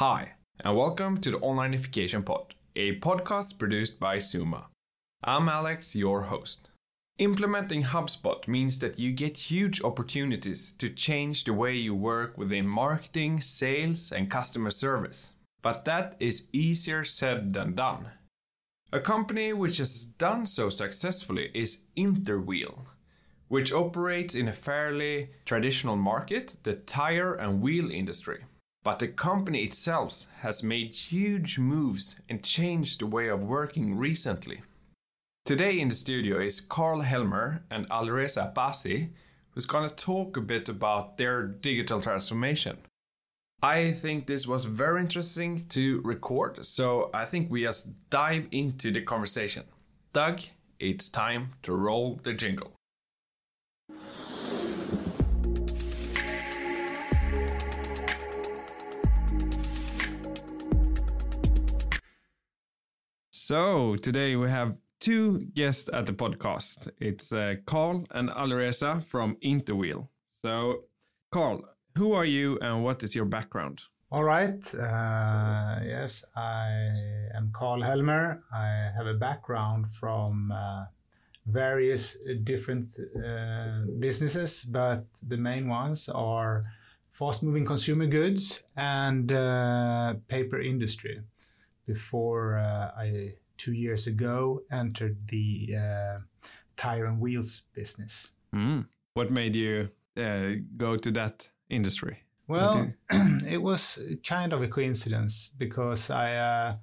Hi, and welcome to the Onlinification Pod, a podcast produced by Zooma. I'm Alex, your host. Implementing HubSpot means that you get huge opportunities to change the way you work within marketing, sales, and customer service. But that is easier said than done. A company which has done so successfully is Interwheel, which operates in a fairly traditional market, the tire and wheel industry. But the company itself has made huge moves and changed the way of working recently. Today in the studio is Karl Helmer and Alireza Abbasi, who's going to talk a bit about their digital transformation. I think this was very interesting to record, so I think we just dive into the conversation. Doug, it's time to roll the jingle. So today we have two guests at the podcast. It's uh, Karl and Alireza from Interwheel. So, Karl, who are you and what is your background? All right. Uh, yes, I am Karl Helmer. I have a background from uh, various different uh, businesses, but the main ones are fast moving consumer goods and uh, paper industry before uh, I two years ago entered the uh, tire and wheels business. Mm. What made you uh, go to that industry? Well, it was kind of a coincidence because I uh,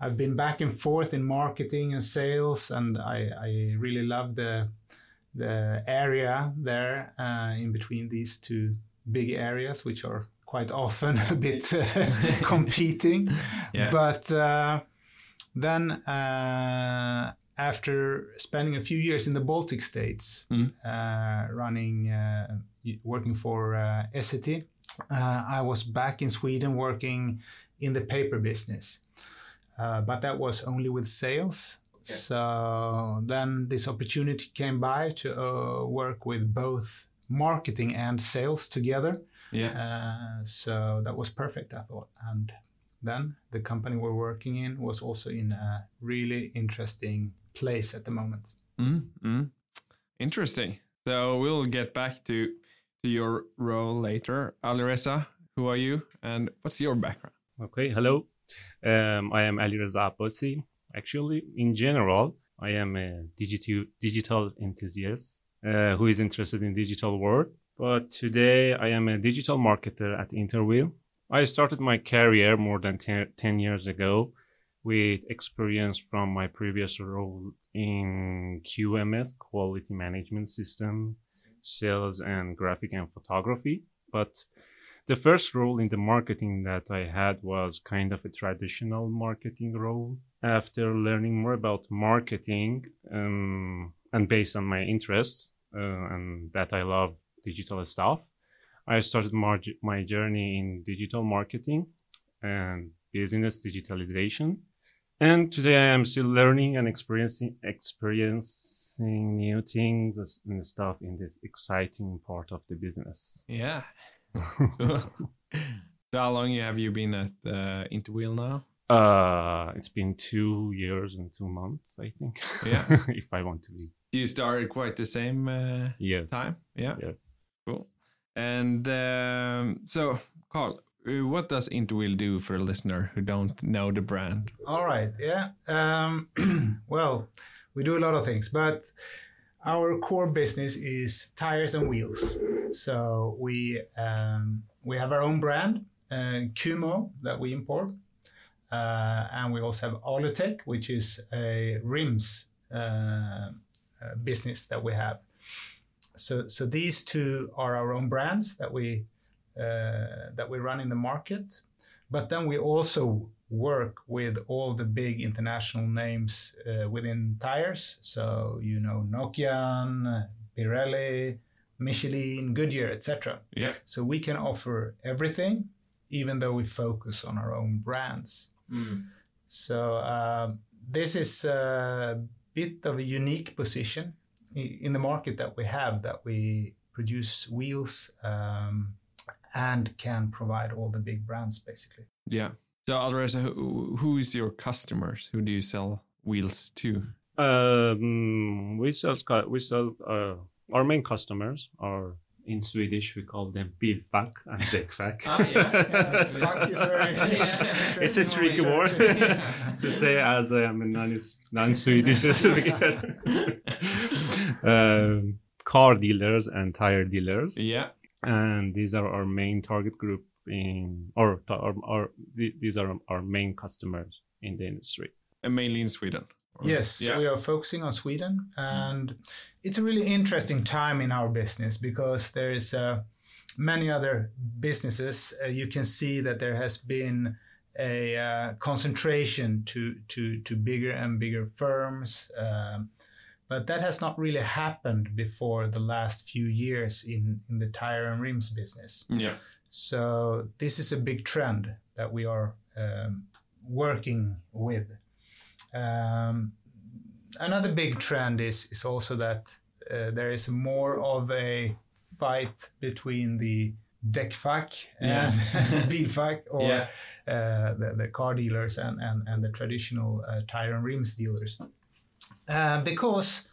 I've been back and forth in marketing and sales, and I, I really love the the area there uh, in between these two big areas, which are quite often a bit uh, competing. Yeah. But uh, then, uh, after spending a few years in the Baltic states, mm. uh, running, uh, working for uh, Essity, uh, I was back in Sweden working in the paper business. Uh, but that was only with sales. Okay. So then this opportunity came by to uh, work with both marketing and sales together. Yeah. so that was perfect, I thought. And then the company we're working in was also in a really interesting place at the moment. Mm-hmm. Interesting. So we'll get back to to your role later. Alireza, who are you and what's your background? Okay, hello. Um, I am Alireza Abbasi. Actually, in general, I am a digital digital enthusiast uh, who is interested in digital world. But today, I am a digital marketer at Interwheel. I started my career more than 10 years ago with experience from my previous role in QMS, quality management system, sales and graphic and photography. But the first role in the marketing that I had was kind of a traditional marketing role. After learning more about marketing um, and based on my interests uh, and that I love digital stuff, I started my journey in digital marketing and business digitalization. And today I am still learning and experiencing experiencing new things and stuff in this exciting part of the business. Yeah. so how long have you been at uh, Interwheel now? Uh, it's been two years and two months, I think. Yeah. if I want to be. You started quite the same uh, yes. time. Yeah. Yes. Cool. And um, so, Karl, uh, what does Interwheel do for a listener who don't know the brand? All right, yeah. Um, well, we do a lot of things, but our core business is tires and wheels. So we um, we have our own brand, uh, Kumo, that we import, uh, and we also have Alu-Tech, which is a rims uh, uh business that we have so so these two are our own brands that we uh, that we run in the market, but then we also work with all the big international names uh, within tires. So you know Nokian, Pirelli, Michelin, Goodyear, etc. Yeah. So we can offer everything, even though we focus on our own brands. Mm. So uh, this is a bit of a unique position in the market that we have that we produce wheels um, and can provide all the big brands basically. Yeah. So, Alireza, who, who is your customers? Who do you sell wheels to? Um, we sell we sell uh, our main customers are in Swedish we call them bilfack and däckfack. Ah, yeah. Fuck is very it's a tricky word to- to say as I am a non non-Swedish speaker. um, car dealers and tire dealers, yeah. and these are our main target group in, or, or, or these are our main customers in the industry. And mainly in Sweden. Yes, Yeah. we are focusing on Sweden, and it's a really interesting time in our business because there is uh, many other businesses. Uh, you can see that there has been a uh, concentration to to to bigger and bigger firms, um, but that has not really happened before the last few years in in the tire and rims business. Yeah. So this is a big trend that we are um, working with. Um, another big trend is is also that uh, there is more of a fight between the däckfack Yeah. and Bilfack or Yeah. uh, the, the car dealers and, and, and the traditional uh, tire and rims dealers. Uh, because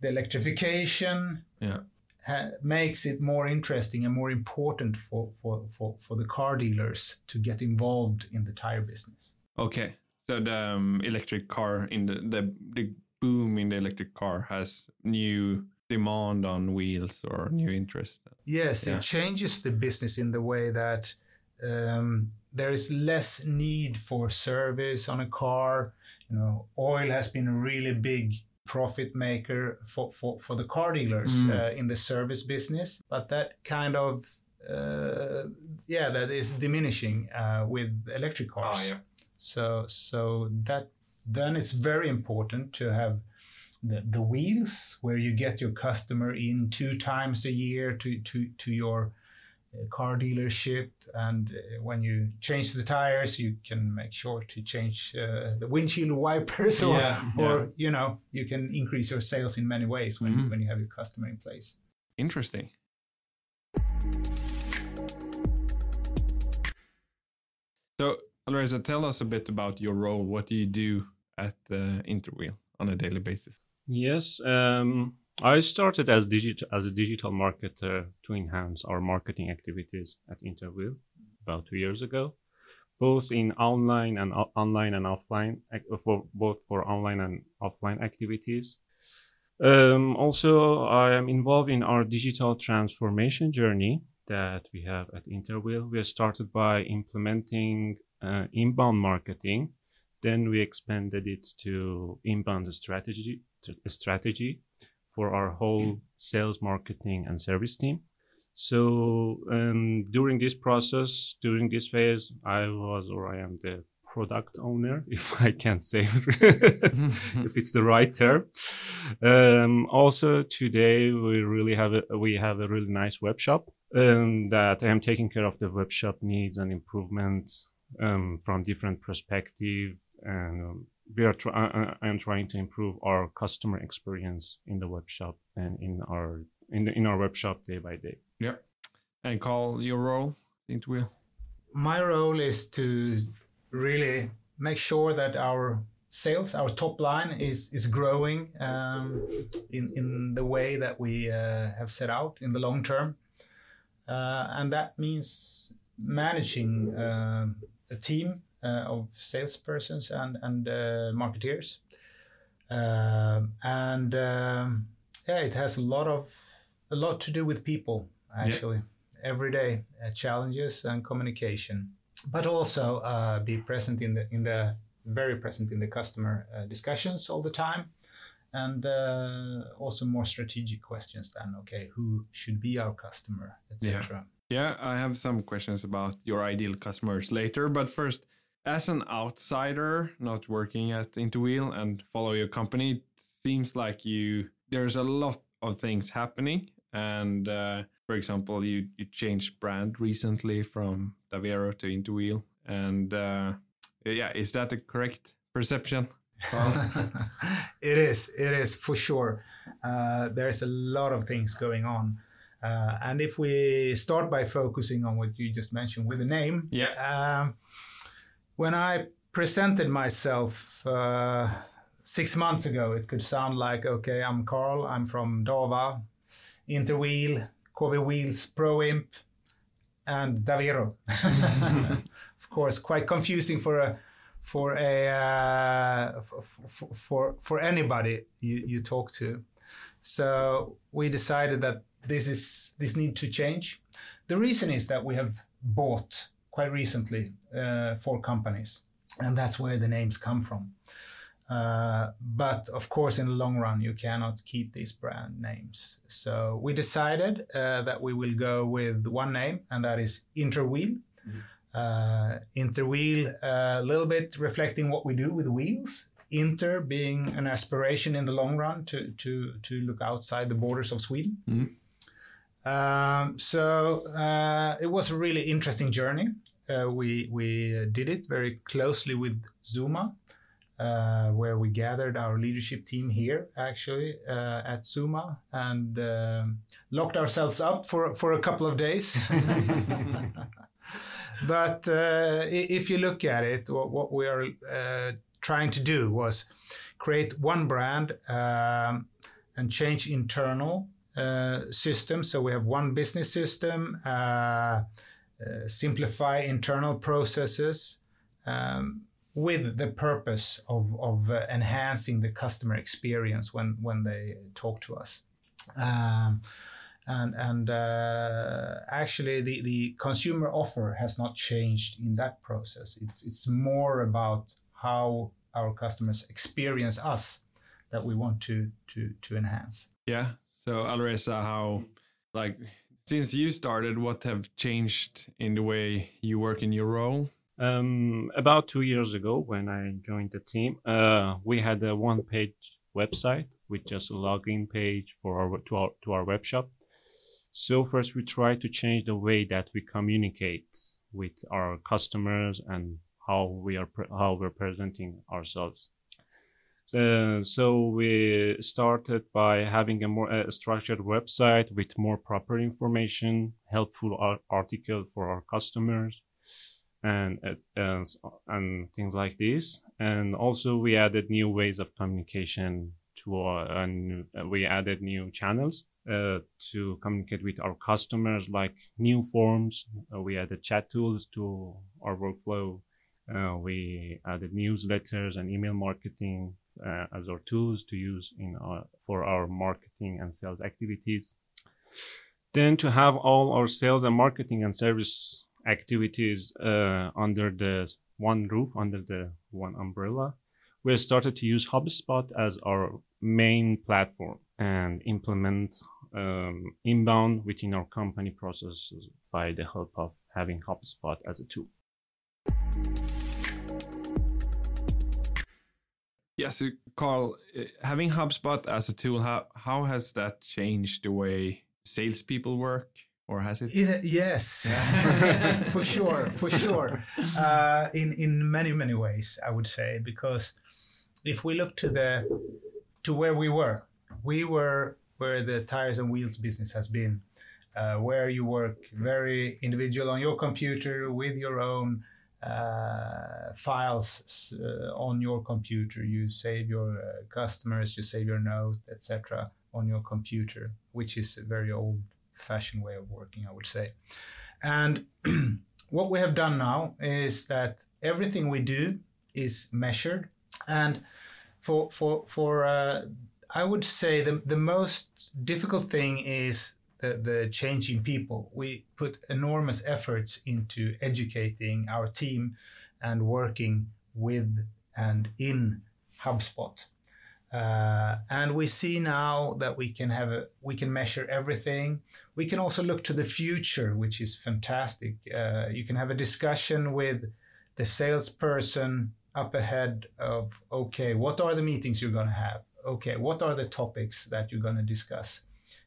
the electrification Yeah. ha- makes it more interesting and more important for, for, for, for the car dealers to get involved in the tire business. Okay. So the um, electric car in the, the the boom in the electric car has new demand on wheels or new interest. Yes, Yeah. it changes the business in the way that um, there is less need for service on a car. You know, oil has been a really big profit maker for, for, for the car dealers Mm. uh, in the service business, but that kind of uh, yeah, that is diminishing uh, with electric cars. So so that then it's very important to have the, the wheels where you get your customer in two times a year to to to your car dealership and uh, when you change the tires you can make sure to change uh, the windshield wipers or Yeah, or you know you can increase your sales in many ways when Mhm. when you have your customer in place Interesting. So, Alireza, tell us a bit about your role. What do you do at uh, Interwheel on a daily basis? Yes, um, I started as digit as a digital marketer to enhance our marketing activities at Interwheel about two years ago, both in online and online and offline for both for online and offline activities. Um, also, I am involved in our digital transformation journey that we have at Interwheel. We started by implementing uh, inbound marketing. Then we expanded it to inbound strategy strategy for our whole sales, marketing, and service team. So um, during this process, during this phase, I was or I am the product owner, if I can say, if it's the right term. Um, also today we really have a we have a really nice web shop um, that I am taking care of the web shop needs and improvements um, from different perspective and um, we are try- I- I am trying to improve our customer experience in the web shop and in our in the, in our web shop day by day. Yeah. And Karl your role, Interwheel. my role is to really make sure that our sales, our top line is is growing um, in in the way that we uh, have set out in the long term, uh, and that means managing um a team uh, of salespersons and and uh, marketeers, Um and um, yeah, it has a lot of a lot to do with people actually. Every day uh, challenges and communication. But also uh, be present in the in the very present in the customer uh, discussions all the time. And uh, also more strategic questions than okay who should be our customer etc Yeah, I have some questions about your ideal customers later, but first, as an outsider not working at Interwheel and follow your company, it seems like you there's a lot of things happening. And uh, for example, you you changed brand recently from Davero to Interwheel, and uh, yeah, is that the correct perception? it is it is for sure uh, there's a lot of things going on Uh, and if we start by focusing on what you just mentioned with the name, Yeah. um, when I presented myself uh, six months ago, it could sound like, okay, I'm Karl, I'm from Dava, Interwheel, KV Wheels, Pro Imp, and Daviro. of course, quite confusing for a for a uh, for, for for anybody you, you talk to. So we decided that this is this need to change. The reason is that we have bought quite recently uh, four companies, and that's where the names come from. Uh, but of course, in the long run, you cannot keep these brand names. So we decided uh, that we will go with one name, and that is Interwheel. Uh, Interwheel, a little bit reflecting what we do with wheels. Inter being an aspiration in the long run to to to look outside the borders of Sweden. Um, so uh, it was a really interesting journey. Uh, we we did it very closely with Zooma, uh, where we gathered our leadership team here actually uh, at Zooma and um locked ourselves up for for a couple of days. but uh, if you look at it, what, what we are uh, trying to do was create one brand um, and change internal system. So we have one business system, uh, uh, simplify internal processes um, with the purpose of, of uh, enhancing the customer experience when, when they talk to us. Um, and and uh, actually, the, the consumer offer has not changed in that process. It's, it's more about how our customers experience us that we want to, to, to enhance. Yeah. So Alireza, how like since you started, what have changed in the way you work in your role? Um, about two years ago, when I joined the team, uh, we had a one-page website with just a login page for our to our to our web shop. So first, we try to change the way that we communicate with our customers and how we are how we're presenting ourselves. So, so we started by having a more uh, structured website with more proper information, helpful ar- article for our customers, and uh, and things like this. And also we added new ways of communication to our, and we added new channels uh, to communicate with our customers, like new forms. Uh, we added chat tools to our workflow. Uh, we added newsletters and email marketing uh, as our tools to use in our, for our marketing and sales activities. Then to have all our sales and marketing and service activities uh, under the one roof, under the one umbrella, we started to use HubSpot as our main platform and implement um, inbound within our company processes by the help of having HubSpot as a tool. Yeah, so Karl, uh, having HubSpot as a tool, how how has that changed the way salespeople work, or has it? It, yes, for sure, for sure. Uh, in in many many ways, I would say, because if we look to the to where we were, we were where the tires and wheels business has been, uh, where you work very individual on your computer with your own uh, files uh, on your computer. You save your uh, customers, you save your note, etc. on your computer, which is a very old fashioned way of working, I would say. And what we have done now is that everything we do is measured. And for, for, for uh, I would say the, the most difficult thing is the, the change in people. We put enormous efforts into educating our team and working with and in HubSpot. Uh, and we see now that we can have a we can measure everything. We can also look to the future, which is fantastic. Uh, you can have a discussion with the salesperson up ahead of okay, what are the meetings you're going to have? Okay, what are the topics that you're going to discuss?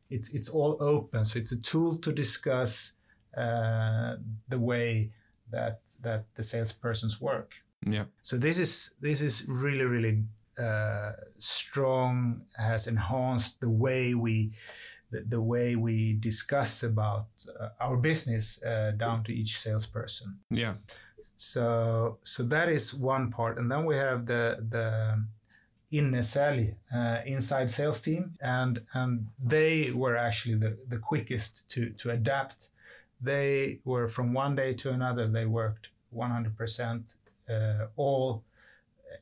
It's it's all open, so it's a tool to discuss uh, the way that that the salespersons work. Yeah. So this is this is really really uh, strong. Has enhanced the way we the, the way we discuss about uh, our business uh, down to each salesperson. Yeah. So so that is one part, and then we have the the Innesälj, uh, inside sales team, and and they were actually the, the quickest to to adapt. They were from one day to another. They worked 100%. Uh, all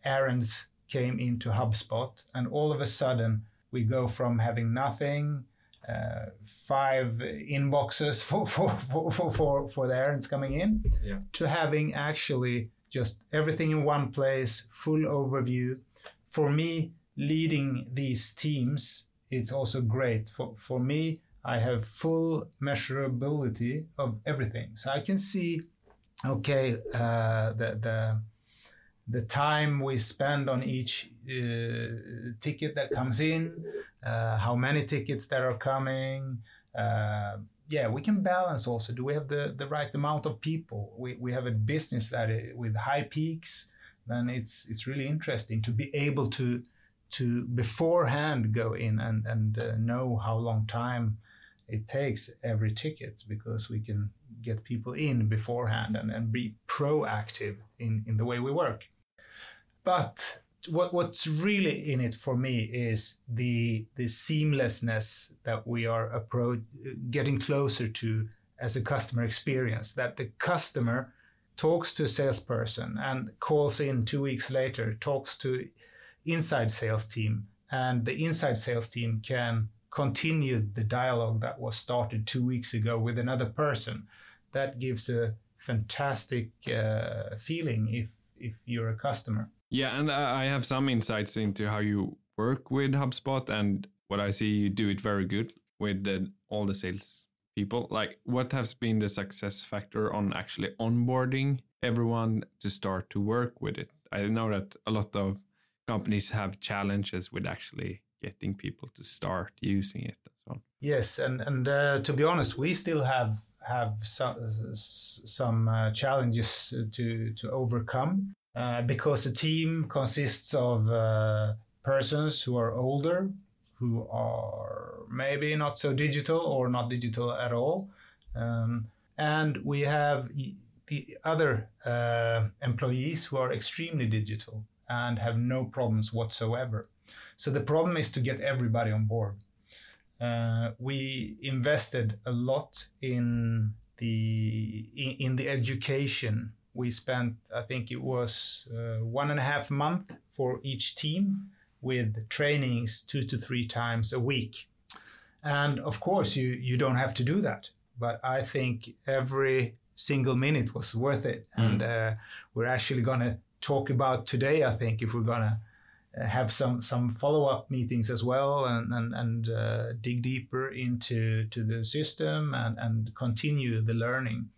errands came into HubSpot, and all of a sudden we go from having nothing, uh, five inboxes for for, for, for, for, for the errands coming in, Yeah. to having actually just everything in one place, full overview. For me, leading these teams, it's also great. For, for me, I have full measurability of everything. So I can see, okay, uh, the, the, the time we spend on each uh, ticket that comes in, uh, how many tickets that are coming. Uh, yeah, we can balance also. Do we have the, the right amount of people? We, we have a business that i- with high peaks, then it's it's really interesting to be able to to beforehand go in and and uh, know how long time it takes every ticket because we can get people in beforehand and, and be proactive in, in the way we work. But what what's really in it for me is the the seamlessness that we are appro- getting closer to as a customer experience. That the customer talks to a salesperson and calls in two weeks later, talks to inside sales team, and the inside sales team can continue the dialogue that was started two weeks ago with another person. That gives a fantastic uh, feeling if if you're a customer. Yeah, and I have some insights into how you work with HubSpot, and what I see you do it very good with the, all the sales people. Like, what has been the success factor on actually onboarding everyone to start to work with it? I know that a lot of companies have challenges with actually getting people to start using it as well. Yes, and and uh, to be honest, we still have have some some uh, challenges to to overcome uh, because the team consists of uh, persons who are older, who are maybe not so digital or not digital at all, um, and we have the other uh, employees who are extremely digital and have no problems whatsoever. So the problem is to get everybody on board. Uh, we invested a lot in the in, in the education. We spent, I think it was uh, one and a half month for each team with trainings two to three times a week. And of course, you you don't have to do that, but I think every single minute was worth it. And uh, we're actually gonna talk about today. I think if we're gonna uh, have some some follow up meetings as well and and, and uh, dig deeper into to the system and and continue the learning.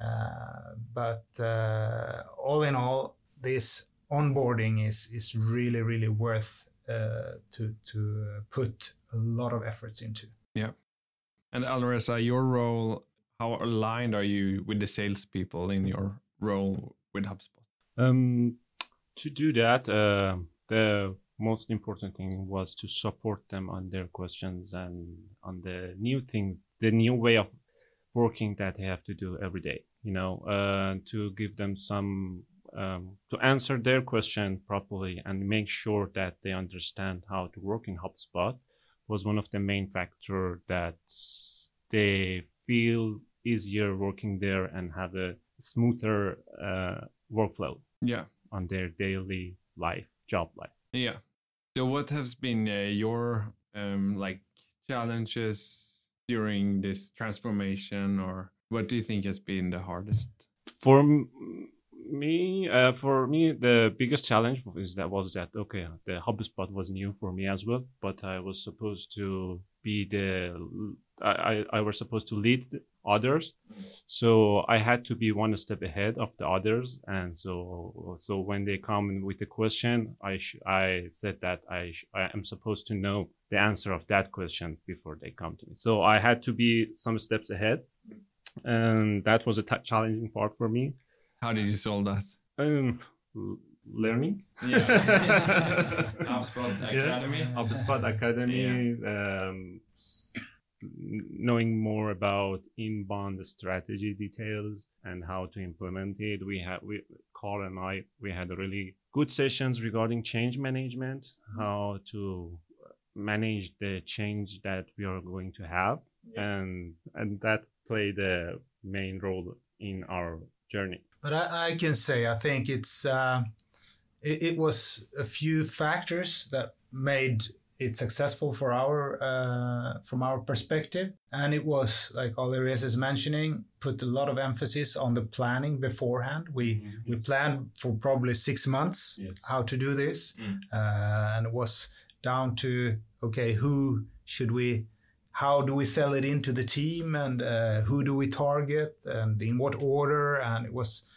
Uh, but uh, all in all, this onboarding is is really really worth uh, to to uh, put a lot of efforts into. Yeah, and Alireza, your role, how aligned are you with the salespeople in your role with HubSpot? Um, to do that, uh, the most important thing was to support them on their questions and on the new things, the new way of working that they have to do every day. You know, uh, to give them some um, to answer their question properly and make sure that they understand how to work in HubSpot was one of the main factor that they feel easier working there and have a smoother uh, workflow Yeah. on their daily life, job life. Yeah. So, what has been uh, your um, like challenges during this transformation, or what do you think has been the hardest? For me, uh, for me, the biggest challenge is that was that okay, the HubSpot was new for me as well, but I was supposed to be the I I, I was supposed to lead others, so I had to be one step ahead of the others, and so so when they come with a question, I sh- I said that I sh- I am supposed to know the answer of that question before they come to me. So I had to be some steps ahead, and that was a t- challenging part for me. How did you solve that? Um, learning. Yeah. HubSpot Yeah. Academy. HubSpot Academy. Um, knowing more about inbound strategy details and how to implement it. We had we Karl and I we had really good sessions regarding change management, how to manage the change that we are going to have, yeah. and and that played a main role in our journey. But I, I can say I think it's uh, it, it was a few factors that made it successful for our uh, from our perspective and it was like Alireza is mentioning put a lot of emphasis on the planning beforehand we mm-hmm. we planned for probably six months yes. how to do this mm. uh, and it was down to okay who should we how do we sell it into the team and uh, who do we target and in what order and it was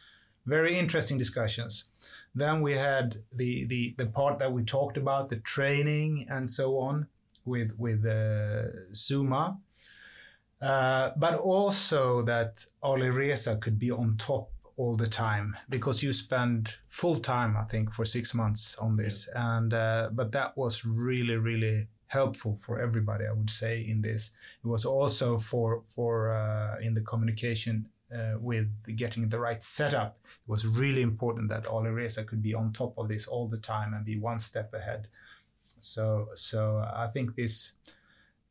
very interesting discussions then we had the, the, the part that we talked about, the training and so on with, with uh, Zooma. Uh, but also that Alireza could be on top all the time because you spend full time, I think, for six months on this. Yeah. And uh, but that was really, really helpful for everybody. I would say in this. It was also for for uh, in the communication uh, with getting the right setup, it was really important that Alireza could be on top of this all the time and be one step ahead. So, so I think this,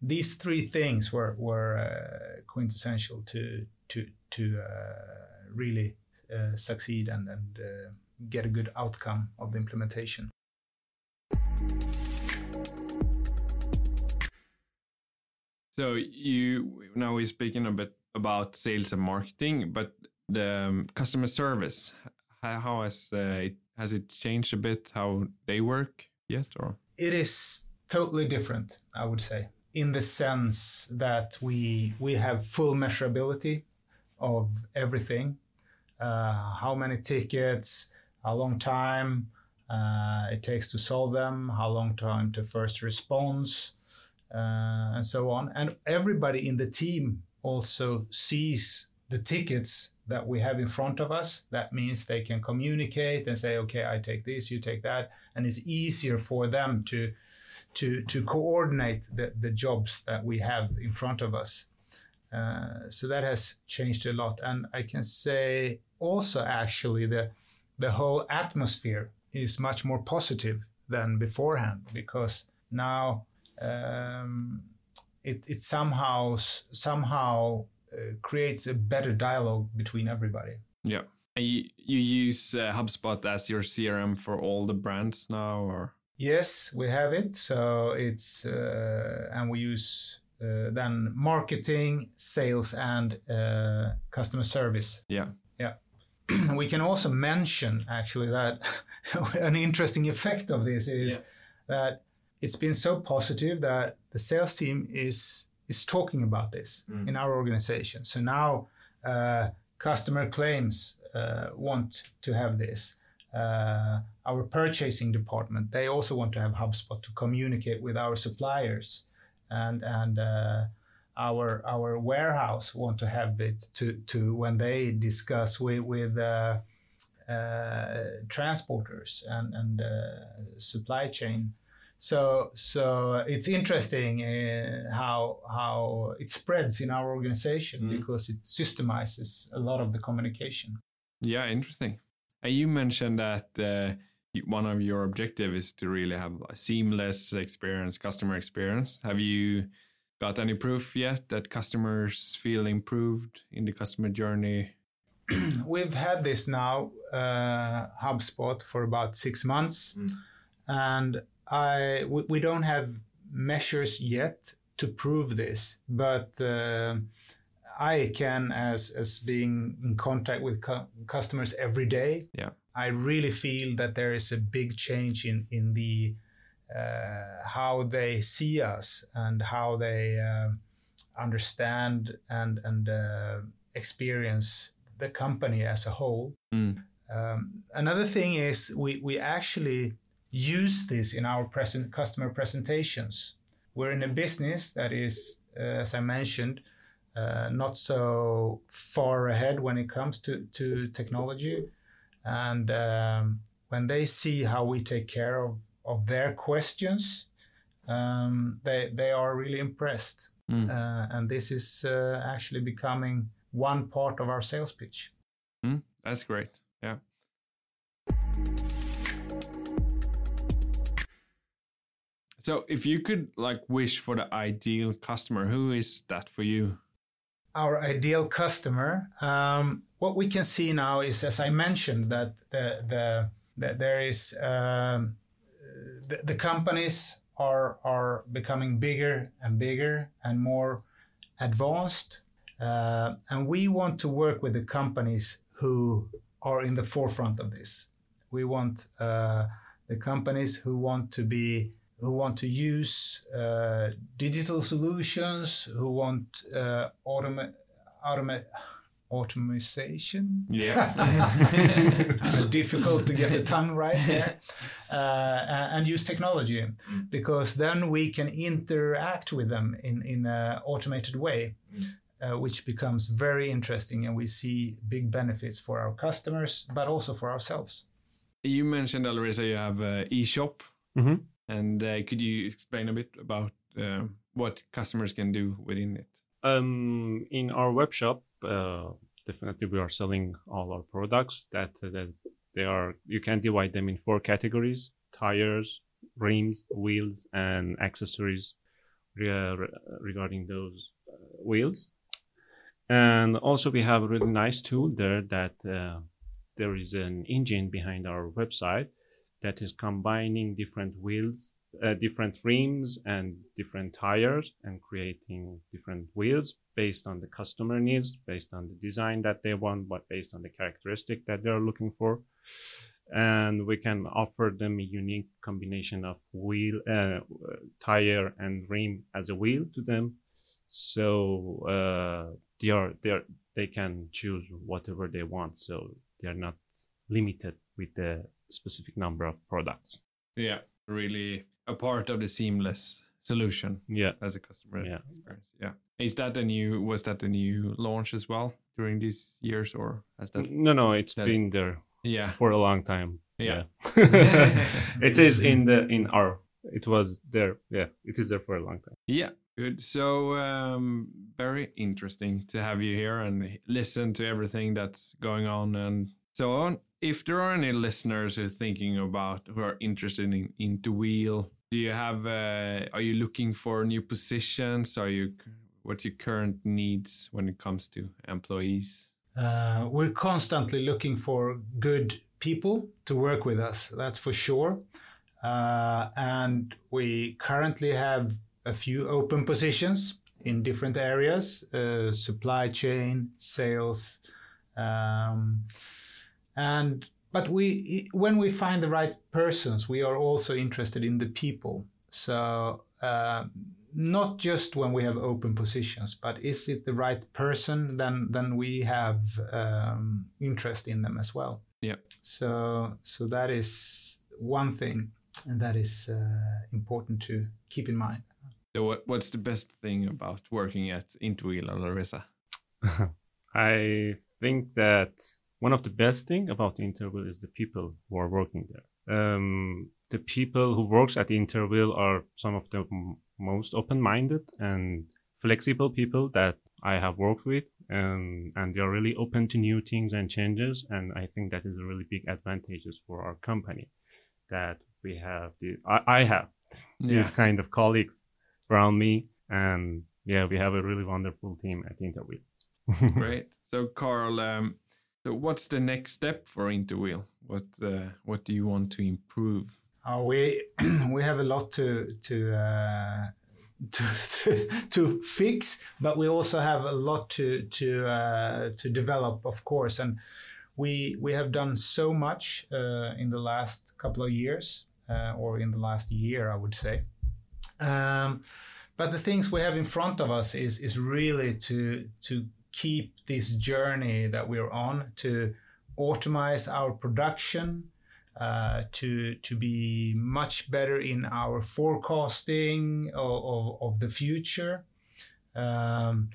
these three things were were uh, quintessential to to to uh, really uh, succeed and and uh, get a good outcome of the implementation. So you now we're speaking a bit about sales and marketing, but the um, customer service, how, has uh, it has it changed a bit how they work yet, or? It is totally different, I would say, in the sense that we we have full measurability of everything, uh, how many tickets, how long time uh, it takes to solve them, how long time to first response, uh, and so on, and everybody in the team also sees the tickets that we have in front of us. That means they can communicate and say, okay, I take this, you take that. And it's easier for them to, to, to coordinate the, the jobs that we have in front of us. Uh, so that has changed a lot. And I can say also, actually, the, the whole atmosphere is much more positive than beforehand because now um, it it somehow somehow uh, creates a better dialogue between everybody. Yeah. You, you use uh, HubSpot as your CRM for all the brands now, or? Yes, we have it. So it's uh, and we use uh, then marketing, sales, and uh, customer service. Yeah. Yeah. we can also mention actually that an interesting effect of this is yeah. that it's been so positive that the sales team is is talking about this mm. in our organization. So now uh, customer claims uh, want to have this. Uh, our purchasing department they also want to have HubSpot to communicate with our suppliers, and and uh, our our warehouse want to have it to to when they discuss with with. Uh, uh, transporters and, and supply chain so so it's interesting uh, how how it spreads in our organization mm. because it systemizes a lot of the communication. Yeah, interesting. And you mentioned that uh, one of your objective is to really have a seamless experience, customer experience. Have you got any proof yet that customers feel improved in the customer journey? We've had this now, uh, HubSpot, for about six months. Mm. And I we, we don't have measures yet to prove this, but uh, I can, as as being in contact with cu- customers every day, yeah, I really feel that there is a big change in in the uh, how they see us and how they uh, understand and and uh, experience the company as a whole. Mm. Um, another thing is we we actually use this in our present customer presentations. We're in a business that is, uh, as I mentioned, uh, not so far ahead when it comes to, to technology. And um, when they see how we take care of, of their questions, um, they, they are really impressed. Mm. Uh, and this is uh, actually becoming one part of our sales pitch. Mm, that's great. Yeah. So, if you could like wish for the ideal customer, who is that for you? Our ideal customer. Um, what we can see now is, as I mentioned, that the the that there is um, the, the companies are are becoming bigger and bigger and more advanced, uh, and we want to work with the companies who are in the forefront of this. We want uh, the companies who want to be who want to use uh, digital solutions, who want uh, automate automate automation. Yeah. Difficult to get the tongue right there. Uh, and use technology mm. because then we can interact with them in, in an automated way, mm. uh, which becomes very interesting. And we see big benefits for our customers, but also for ourselves. You mentioned, Alireza, you have an e-shop. Mm-hmm. And uh, could you explain a bit about uh, what customers can do within it? Um, in our web shop, uh, definitely we are selling all our products that, that they are, you can divide them in four categories, tires, rims, wheels, and accessories re- regarding those uh, wheels. And also we have a really nice tool there that uh, there is an engine behind our website that is combining different wheels uh, different rims and different tires and creating different wheels based on the customer needs, based on the design that they want, but based on the characteristic that they're looking for. And we can offer them a unique combination of wheel, uh, tire, and rim as a wheel to them. So uh, they are they are they can choose whatever they want. So they are not limited with the specific number of products. Yeah, really a part of the seamless solution. Yeah, as a customer yeah. experience. Yeah, is that a new? Was that a new launch as well during these years, or has that? No, no, it's been there. Yeah, for a long time. Yeah, yeah. it is in the in our. It was there. Yeah, it is there for a long time. Yeah, Good. So, um, very interesting to have you here and listen to everything that's going on and so on. If there are any listeners who are thinking about who are interested in Interwheel do you have uh, are you looking for new positions? Are you what's your current needs when it comes to employees? Uh, we're constantly looking for good people to work with us that's for sure. Uh, and we currently have a few open positions in different areas uh, supply chain sales um, and but we when we find the right persons we are also interested in the people. So uh, not just when we have open positions but is it the right person then then we have um, interest in them as well. Yeah. So so that is one thing and that is uh, important to keep in mind. So what, what's the best thing about working at Interwheel and Larissa? I think that one of the best thing about the Interwheel is the people who are working there. Um, the people who works at the Interwheel are some of the m- most open-minded and flexible people that I have worked with, and and they are really open to new things and changes. And I think that is a really big advantages for our company that we have. The, I, I have yeah. these kind of colleagues around me, and yeah, we have a really wonderful team at Interwheel. Great. So, Karl, um, so what's the next step for Interwheel? What uh, what do you want to improve? Uh, we we have a lot to to, uh, to, to to fix, but we also have a lot to to uh, to develop, of course. And we we have done so much uh, in the last couple of years, uh, or in the last year, I would say. Um, but the things we have in front of us is is really to to keep this journey that we're on to automate our production, uh, to to be much better in our forecasting of, of, of the future, um,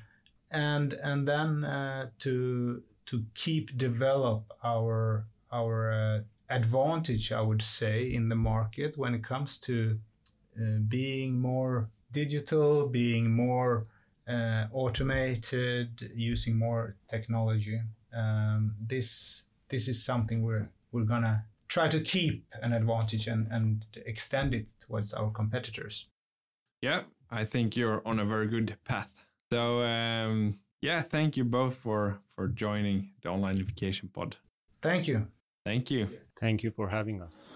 and and then uh, to to keep develop our our uh, advantage, I would say, in the market when it comes to uh, being more digital, being more uh, automated, using more technology. Um, this this is something we're we're gonna try to keep an advantage and, and extend it towards our competitors. Yeah, I think you're on a very good path. So um, yeah, thank you both for for joining the Onlinification Pod. Thank you. Thank you. Thank you for having us.